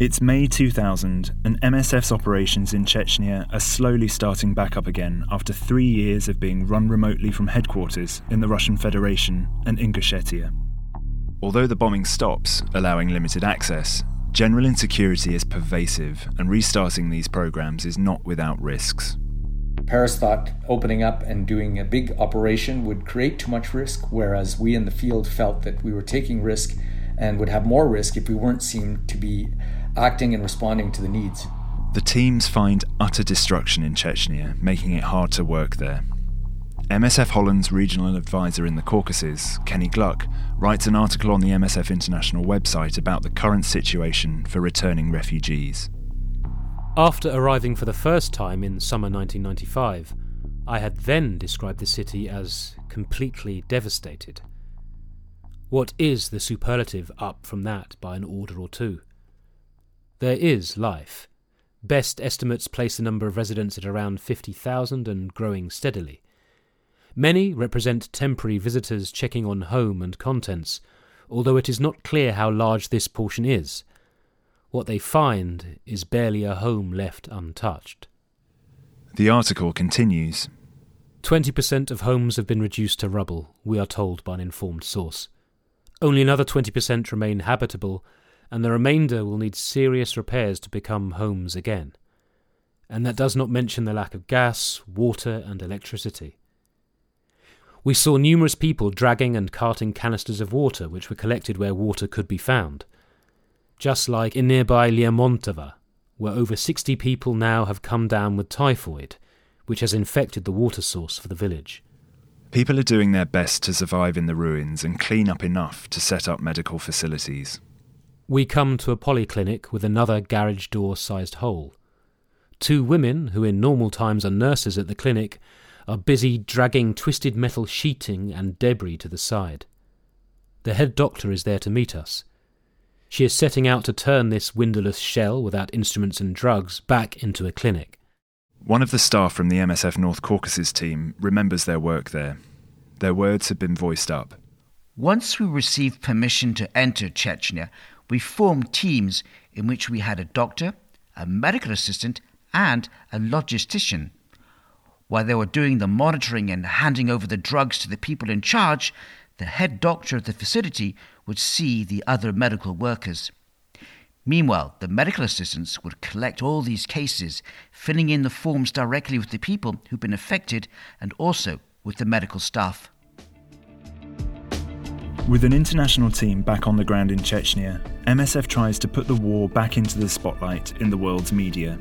It's May 2000, and MSF's operations in Chechnya are slowly starting back up again after three years of being run remotely from headquarters in the Russian Federation and Ingushetia. Although the bombing stops, allowing limited access, general insecurity is pervasive, and restarting these programs is not without risks. Paris thought opening up and doing a big operation would create too much risk, whereas we in the field felt that we were taking risk and would have more risk if we weren't seen to be acting and responding to the needs. The teams find utter destruction in Chechnya, making it hard to work there. MSF Holland's regional advisor in the Caucasus, Kenny Gluck, writes an article on the MSF International website about the current situation for returning refugees. After arriving for the first time in summer 1995, I had then described the city as completely devastated. What is the superlative up from that by an order or two? There is life. Best estimates place the number of residents at around 50,000 and growing steadily. Many represent temporary visitors checking on home and contents, although it is not clear how large this portion is. What they find is barely a home left untouched. The article continues 20% of homes have been reduced to rubble, we are told by an informed source. Only another 20% remain habitable, and the remainder will need serious repairs to become homes again. And that does not mention the lack of gas, water, and electricity. We saw numerous people dragging and carting canisters of water which were collected where water could be found. Just like in nearby Lermontova, where over 60 people now have come down with typhoid, which has infected the water source for the village. People are doing their best to survive in the ruins and clean up enough to set up medical facilities. We come to a polyclinic with another garage door sized hole. Two women, who in normal times are nurses at the clinic, are busy dragging twisted metal sheeting and debris to the side. The head doctor is there to meet us. She is setting out to turn this windowless shell without instruments and drugs back into a clinic. One of the staff from the MSF North Caucasus team remembers their work there. Their words have been voiced up. Once we received permission to enter Chechnya, we formed teams in which we had a doctor, a medical assistant, and a logistician. While they were doing the monitoring and handing over the drugs to the people in charge, the head doctor of the facility would see the other medical workers. Meanwhile, the medical assistants would collect all these cases, filling in the forms directly with the people who'd been affected and also with the medical staff. With an international team back on the ground in Chechnya, MSF tries to put the war back into the spotlight in the world's media.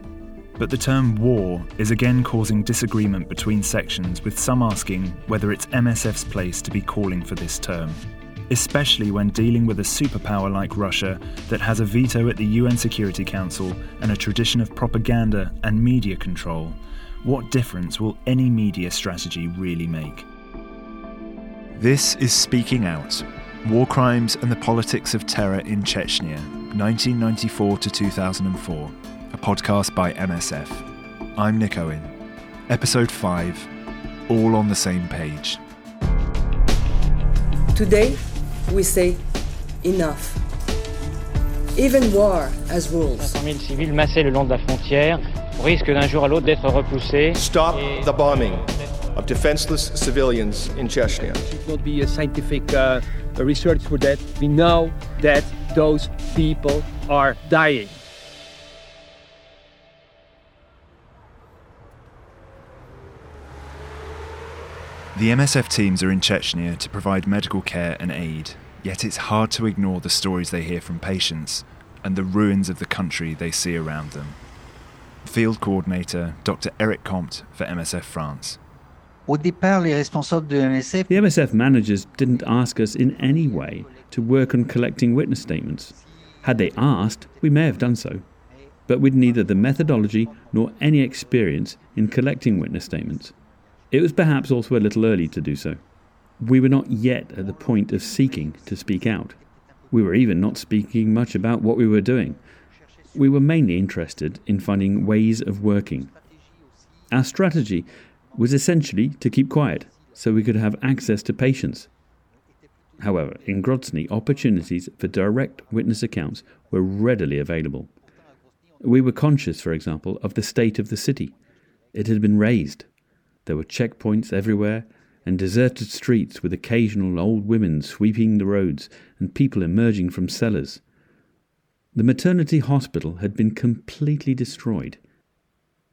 But the term war is again causing disagreement between sections, with some asking whether it's MSF's place to be calling for this term. Especially when dealing with a superpower like Russia that has a veto at the UN Security Council and a tradition of propaganda and media control, what difference will any media strategy really make? This is Speaking Out War Crimes and the Politics of Terror in Chechnya, 1994 to 2004, a podcast by MSF. I'm Nick Owen. Episode 5 All on the Same Page. Today, we say enough. Even war has rules. 500 000 civils massés le long de la frontière risquent d'un jour à l'autre d'être repoussés. Stop the bombing of defenseless civilians in Chechnya. It will be a scientific uh, research for that. We know that those people are dying. The MSF teams are in Chechnya to provide medical care and aid, yet it's hard to ignore the stories they hear from patients and the ruins of the country they see around them. Field Coordinator Dr. Eric Comte for MSF France. The MSF managers didn't ask us in any way to work on collecting witness statements. Had they asked, we may have done so. But we'd neither the methodology nor any experience in collecting witness statements. It was perhaps also a little early to do so. We were not yet at the point of seeking to speak out. We were even not speaking much about what we were doing. We were mainly interested in finding ways of working. Our strategy was essentially to keep quiet so we could have access to patients. However, in Grozny, opportunities for direct witness accounts were readily available. We were conscious, for example, of the state of the city. It had been razed. There were checkpoints everywhere and deserted streets with occasional old women sweeping the roads and people emerging from cellars. The maternity hospital had been completely destroyed.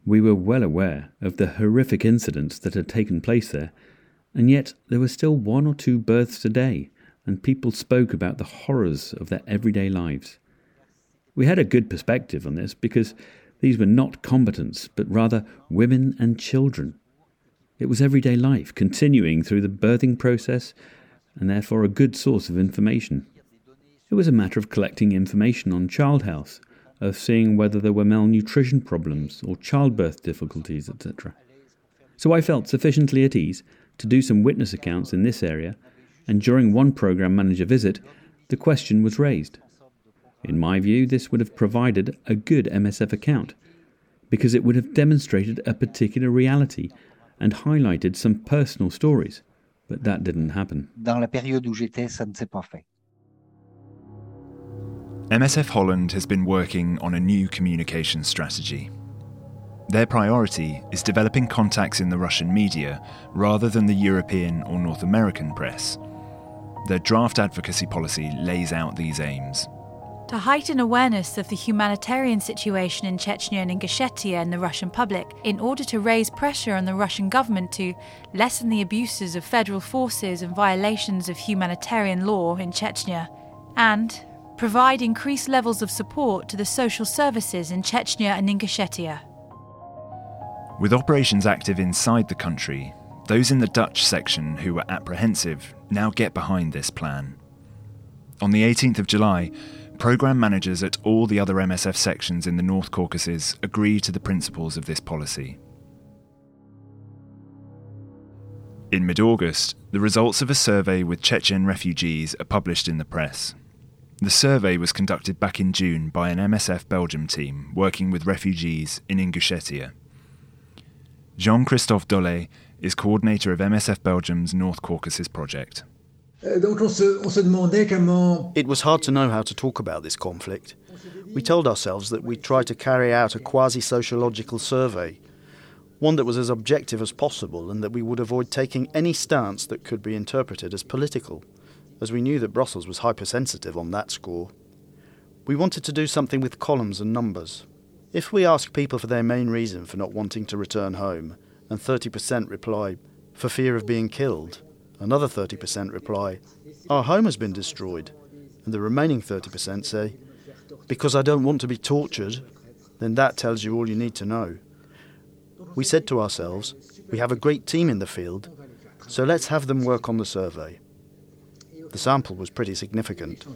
We were well aware of the horrific incidents that had taken place there, and yet there were still one or two births a day, and people spoke about the horrors of their everyday lives. We had a good perspective on this because these were not combatants, but rather women and children. It was everyday life, continuing through the birthing process, and therefore a good source of information. It was a matter of collecting information on child health, of seeing whether there were malnutrition problems or childbirth difficulties, etc. So I felt sufficiently at ease to do some witness accounts in this area, and during one program manager visit, the question was raised. In my view, this would have provided a good MSF account, because it would have demonstrated a particular reality and highlighted some personal stories, but that didn't happen. Dans la période où j'étais, ça ne s'est pas fait. MSF Holland has been working on a new communication strategy. Their priority is developing contacts in the Russian media rather than the European or North American press. Their draft advocacy policy lays out these aims to heighten awareness of the humanitarian situation in Chechnya and Ingushetia and the Russian public, in order to raise pressure on the Russian government to lessen the abuses of federal forces and violations of humanitarian law in Chechnya, and provide increased levels of support to the social services in Chechnya and Ingushetia. With operations active inside the country, those in the Dutch section who were apprehensive now get behind this plan. On the 18th of July, Programme managers at all the other MSF sections in the North Caucasus agree to the principles of this policy. In mid August, the results of a survey with Chechen refugees are published in the press. The survey was conducted back in June by an MSF Belgium team working with refugees in Ingushetia. Jean Christophe Dolé is coordinator of MSF Belgium's North Caucasus project. Euh, it was hard to know how to talk about this conflict. We told ourselves that we'd try to carry out a quasi sociological survey, one that was as objective as possible, and that we would avoid taking any stance that could be interpreted as political, as we knew that Brussels was hypersensitive on that score. We wanted to do something with columns and numbers. If we ask people for their main reason for not wanting to return home, and 30% reply, for fear of being killed, Another 30% reply, Our home has been destroyed. And the remaining 30% say, Because I don't want to be tortured. Then that tells you all you need to know. We said to ourselves, We have a great team in the field, so let's have them work on the survey. The sample was pretty significant.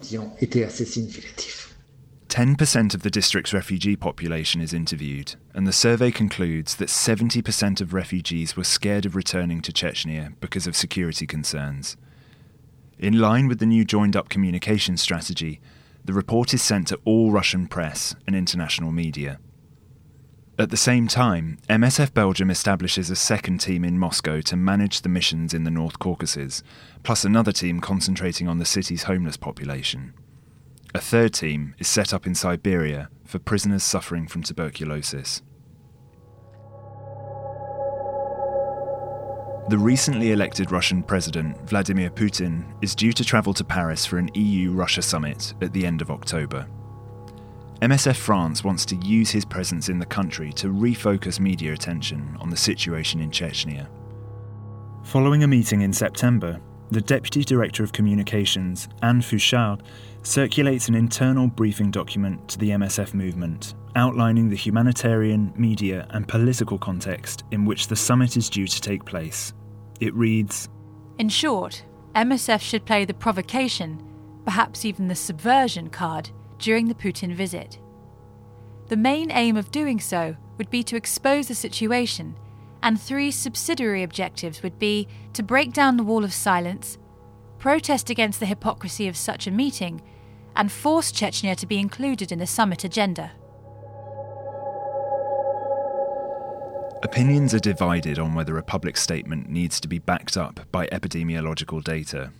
10% of the district's refugee population is interviewed, and the survey concludes that 70% of refugees were scared of returning to Chechnya because of security concerns. In line with the new joined up communication strategy, the report is sent to all Russian press and international media. At the same time, MSF Belgium establishes a second team in Moscow to manage the missions in the North Caucasus, plus another team concentrating on the city's homeless population. A third team is set up in Siberia for prisoners suffering from tuberculosis. The recently elected Russian President, Vladimir Putin, is due to travel to Paris for an EU Russia summit at the end of October. MSF France wants to use his presence in the country to refocus media attention on the situation in Chechnya. Following a meeting in September, the Deputy Director of Communications, Anne Fouchard, circulates an internal briefing document to the MSF movement outlining the humanitarian, media, and political context in which the summit is due to take place. It reads In short, MSF should play the provocation, perhaps even the subversion card, during the Putin visit. The main aim of doing so would be to expose the situation, and three subsidiary objectives would be to break down the wall of silence, protest against the hypocrisy of such a meeting, and force Chechnya to be included in the summit agenda. Opinions are divided on whether a public statement needs to be backed up by epidemiological data.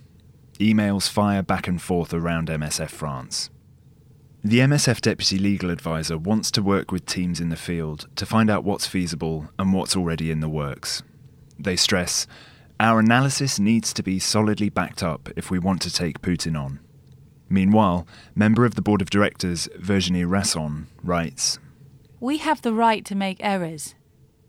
Emails fire back and forth around MSF France. The MSF Deputy Legal Advisor wants to work with teams in the field to find out what's feasible and what's already in the works. They stress our analysis needs to be solidly backed up if we want to take Putin on. Meanwhile, member of the board of directors Virginie Rasson writes We have the right to make errors,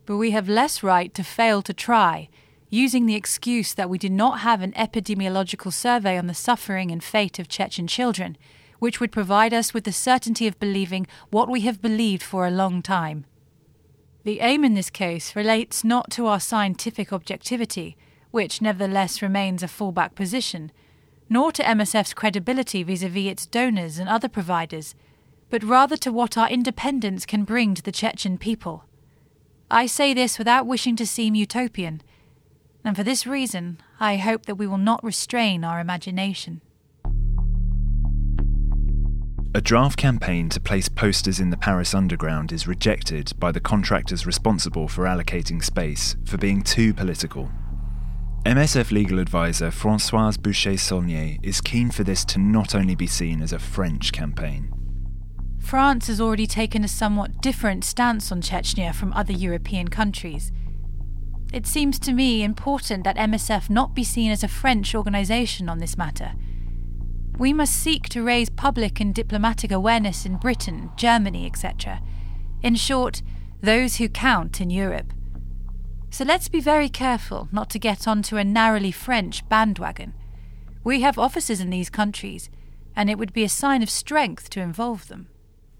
but we have less right to fail to try, using the excuse that we do not have an epidemiological survey on the suffering and fate of Chechen children which would provide us with the certainty of believing what we have believed for a long time. The aim in this case relates not to our scientific objectivity, which nevertheless remains a fallback position, nor to MSF's credibility vis a vis its donors and other providers, but rather to what our independence can bring to the Chechen people. I say this without wishing to seem utopian, and for this reason I hope that we will not restrain our imagination. A draft campaign to place posters in the Paris Underground is rejected by the contractors responsible for allocating space for being too political. MSF legal advisor Francoise Bouchet Saulnier is keen for this to not only be seen as a French campaign. France has already taken a somewhat different stance on Chechnya from other European countries. It seems to me important that MSF not be seen as a French organisation on this matter we must seek to raise public and diplomatic awareness in Britain, Germany, etc. In short, those who count in Europe. So let's be very careful not to get onto a narrowly French bandwagon. We have offices in these countries, and it would be a sign of strength to involve them.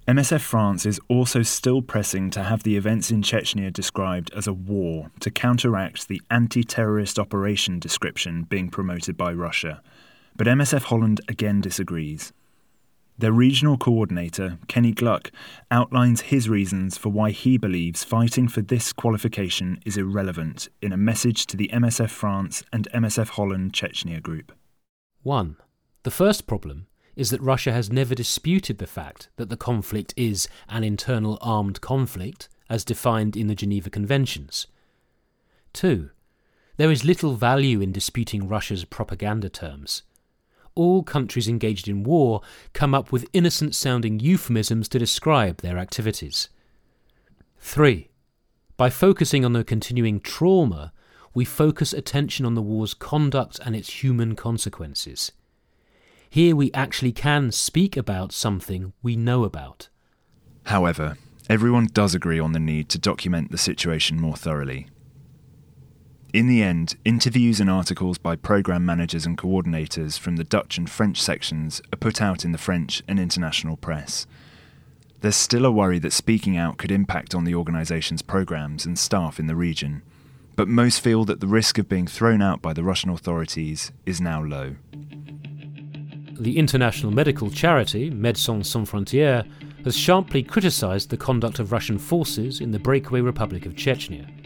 MSF France is also still pressing to have the events in Chechnya described as a war to counteract the anti terrorist operation description being promoted by Russia but MSF Holland again disagrees. Their regional coordinator, Kenny Gluck, outlines his reasons for why he believes fighting for this qualification is irrelevant in a message to the MSF France and MSF Holland Chechnya group. 1. The first problem is that Russia has never disputed the fact that the conflict is an internal armed conflict, as defined in the Geneva Conventions. 2. There is little value in disputing Russia's propaganda terms all countries engaged in war come up with innocent sounding euphemisms to describe their activities. 3. By focusing on the continuing trauma, we focus attention on the war's conduct and its human consequences. Here we actually can speak about something we know about. However, everyone does agree on the need to document the situation more thoroughly in the end, interviews and articles by programme managers and coordinators from the Dutch and French sections are put out in the French and international press. There's still a worry that speaking out could impact on the organisation's programmes and staff in the region, but most feel that the risk of being thrown out by the Russian authorities is now low. The international medical charity Médecins Sans Frontières has sharply criticised the conduct of Russian forces in the breakaway Republic of Chechnya.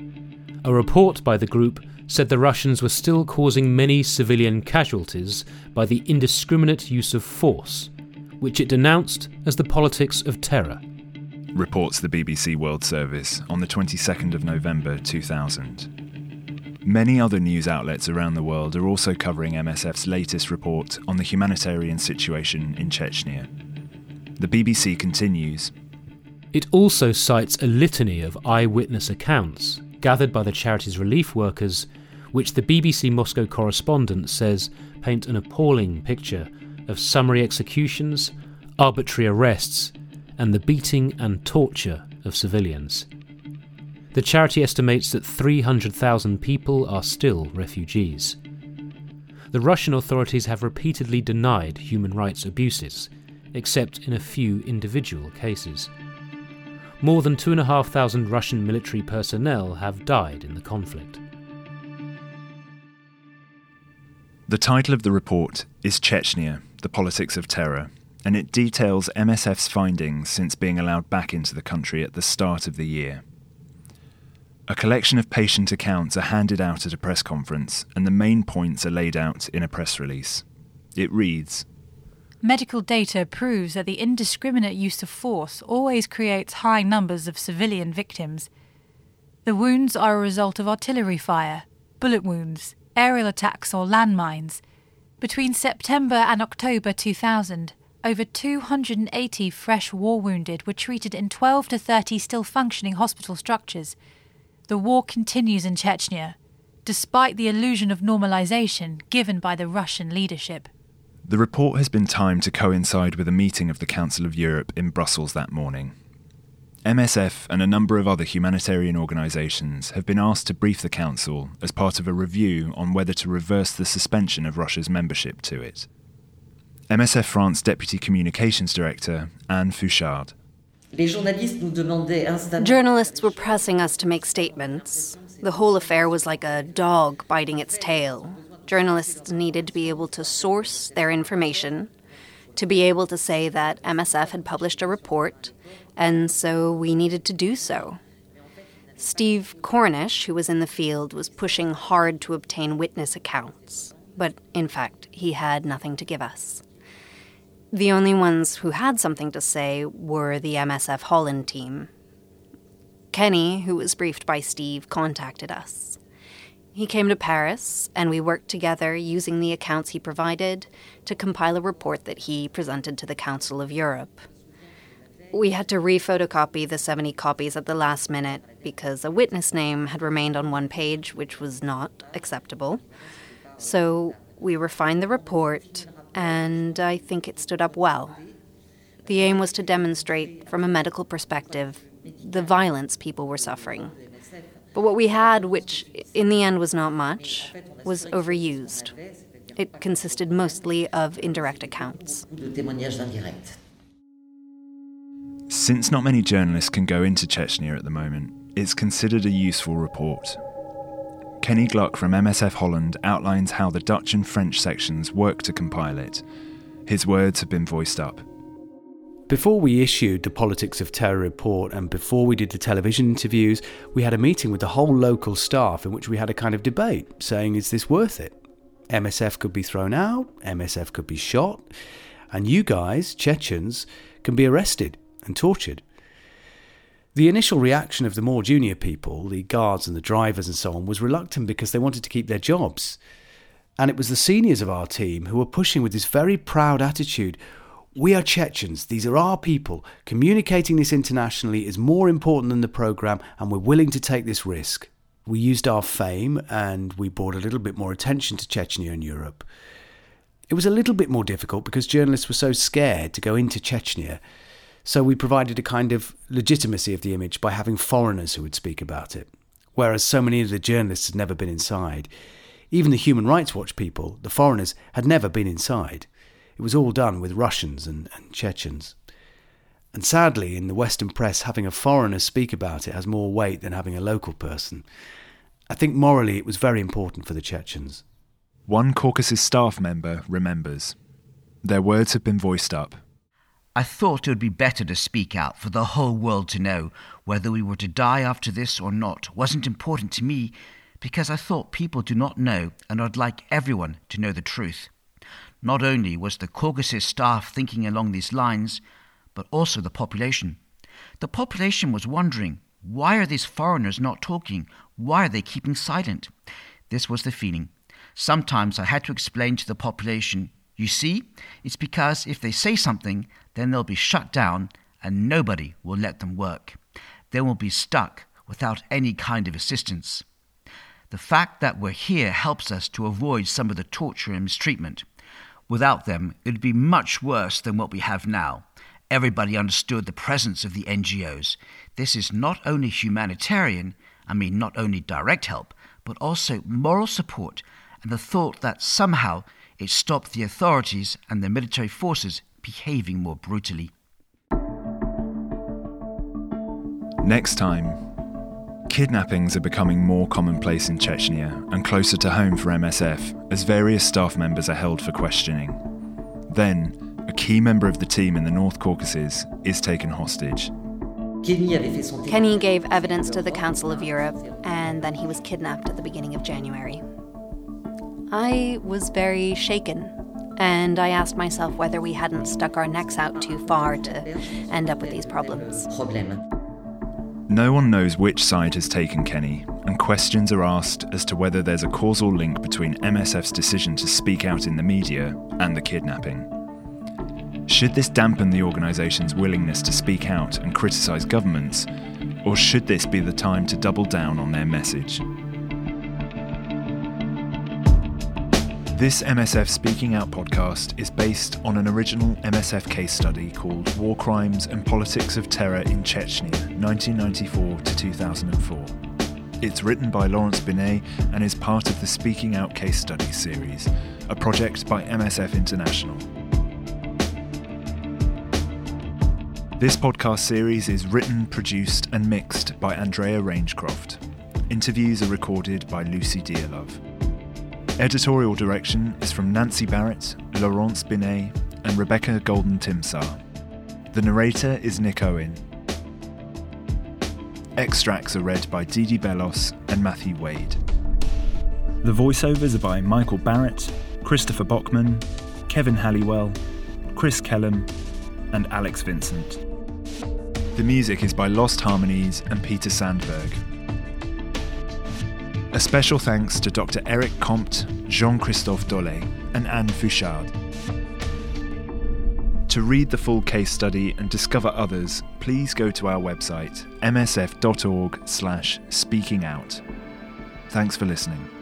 A report by the group said the Russians were still causing many civilian casualties by the indiscriminate use of force, which it denounced as the politics of terror. Reports the BBC World Service on the 22nd of November 2000. Many other news outlets around the world are also covering MSF's latest report on the humanitarian situation in Chechnya. The BBC continues. It also cites a litany of eyewitness accounts gathered by the charity's relief workers, which the BBC Moscow correspondent says paint an appalling picture of summary executions, arbitrary arrests, and the beating and torture of civilians. The charity estimates that 300,000 people are still refugees. The Russian authorities have repeatedly denied human rights abuses, except in a few individual cases more than 2,500 Russian military personnel have died in the conflict. The title of the report is Chechnya The Politics of Terror, and it details MSF's findings since being allowed back into the country at the start of the year. A collection of patient accounts are handed out at a press conference, and the main points are laid out in a press release. It reads Medical data proves that the indiscriminate use of force always creates high numbers of civilian victims. The wounds are a result of artillery fire, bullet wounds, aerial attacks, or landmines. Between September and October 2000, over 280 fresh war wounded were treated in 12 to 30 still functioning hospital structures. The war continues in Chechnya, despite the illusion of normalization given by the Russian leadership. The report has been timed to coincide with a meeting of the Council of Europe in Brussels that morning. MSF and a number of other humanitarian organisations have been asked to brief the Council as part of a review on whether to reverse the suspension of Russia's membership to it. MSF France Deputy Communications Director Anne Fouchard. Journalists were pressing us to make statements. The whole affair was like a dog biting its tail. Journalists needed to be able to source their information, to be able to say that MSF had published a report, and so we needed to do so. Steve Cornish, who was in the field, was pushing hard to obtain witness accounts, but in fact, he had nothing to give us. The only ones who had something to say were the MSF Holland team. Kenny, who was briefed by Steve, contacted us. He came to Paris, and we worked together using the accounts he provided to compile a report that he presented to the Council of Europe. We had to rephotocopy the 70 copies at the last minute because a witness name had remained on one page, which was not acceptable. So we refined the report, and I think it stood up well. The aim was to demonstrate, from a medical perspective, the violence people were suffering. But what we had, which in the end was not much, was overused. It consisted mostly of indirect accounts. Since not many journalists can go into Chechnya at the moment, it's considered a useful report. Kenny Gluck from MSF Holland outlines how the Dutch and French sections work to compile it. His words have been voiced up. Before we issued the Politics of Terror report and before we did the television interviews, we had a meeting with the whole local staff in which we had a kind of debate saying, is this worth it? MSF could be thrown out, MSF could be shot, and you guys, Chechens, can be arrested and tortured. The initial reaction of the more junior people, the guards and the drivers and so on, was reluctant because they wanted to keep their jobs. And it was the seniors of our team who were pushing with this very proud attitude we are Chechens, these are our people. Communicating this internationally is more important than the programme, and we're willing to take this risk. We used our fame and we brought a little bit more attention to Chechnya in Europe. It was a little bit more difficult because journalists were so scared to go into Chechnya so we provided a kind of legitimacy of the image by having foreigners who would speak about it, whereas so many of the journalists had never been inside. Even the Human Rights Watch people, the foreigners, had never been inside. It was all done with Russians and, and Chechens. And sadly, in the Western press, having a foreigner speak about it has more weight than having a local person. I think morally it was very important for the Chechens. One Caucasus staff member remembers. Their words have been voiced up I thought it would be better to speak out for the whole world to know whether we were to die after this or not wasn't important to me because I thought people do not know and I'd like everyone to know the truth. Not only was the Caucasus staff thinking along these lines, but also the population. The population was wondering why are these foreigners not talking? Why are they keeping silent? This was the feeling. Sometimes I had to explain to the population you see, it's because if they say something, then they'll be shut down and nobody will let them work. They will be stuck without any kind of assistance. The fact that we're here helps us to avoid some of the torture and mistreatment. Without them, it would be much worse than what we have now. Everybody understood the presence of the NGOs. This is not only humanitarian, I mean, not only direct help, but also moral support and the thought that somehow it stopped the authorities and the military forces behaving more brutally. Next time, kidnappings are becoming more commonplace in Chechnya and closer to home for MSF as various staff members are held for questioning. Then, a key member of the team in the North Caucasus is taken hostage. Kenny gave evidence to the Council of Europe, and then he was kidnapped at the beginning of January. I was very shaken, and I asked myself whether we hadn't stuck our necks out too far to end up with these problems. No one knows which side has taken Kenny, and questions are asked as to whether there's a causal link between MSF's decision to speak out in the media and the kidnapping. Should this dampen the organisation's willingness to speak out and criticise governments, or should this be the time to double down on their message? This MSF Speaking Out podcast is based on an original MSF case study called War Crimes and Politics of Terror in Chechnya, 1994 to 2004. It's written by Laurence Binet and is part of the Speaking Out Case Studies series, a project by MSF International. This podcast series is written, produced, and mixed by Andrea Rangecroft. Interviews are recorded by Lucy Dearlove. Editorial direction is from Nancy Barrett, Laurence Binet, and Rebecca Golden Timsar. The narrator is Nick Owen. Extracts are read by Didi Bellos and Matthew Wade. The voiceovers are by Michael Barrett, Christopher Bockman, Kevin Halliwell, Chris Kellum, and Alex Vincent. The music is by Lost Harmonies and Peter Sandberg. A special thanks to Dr. Eric Comte, Jean Christophe Dolé, and Anne Fouchard. To read the full case study and discover others, please go to our website msf.org/speakingout. Thanks for listening.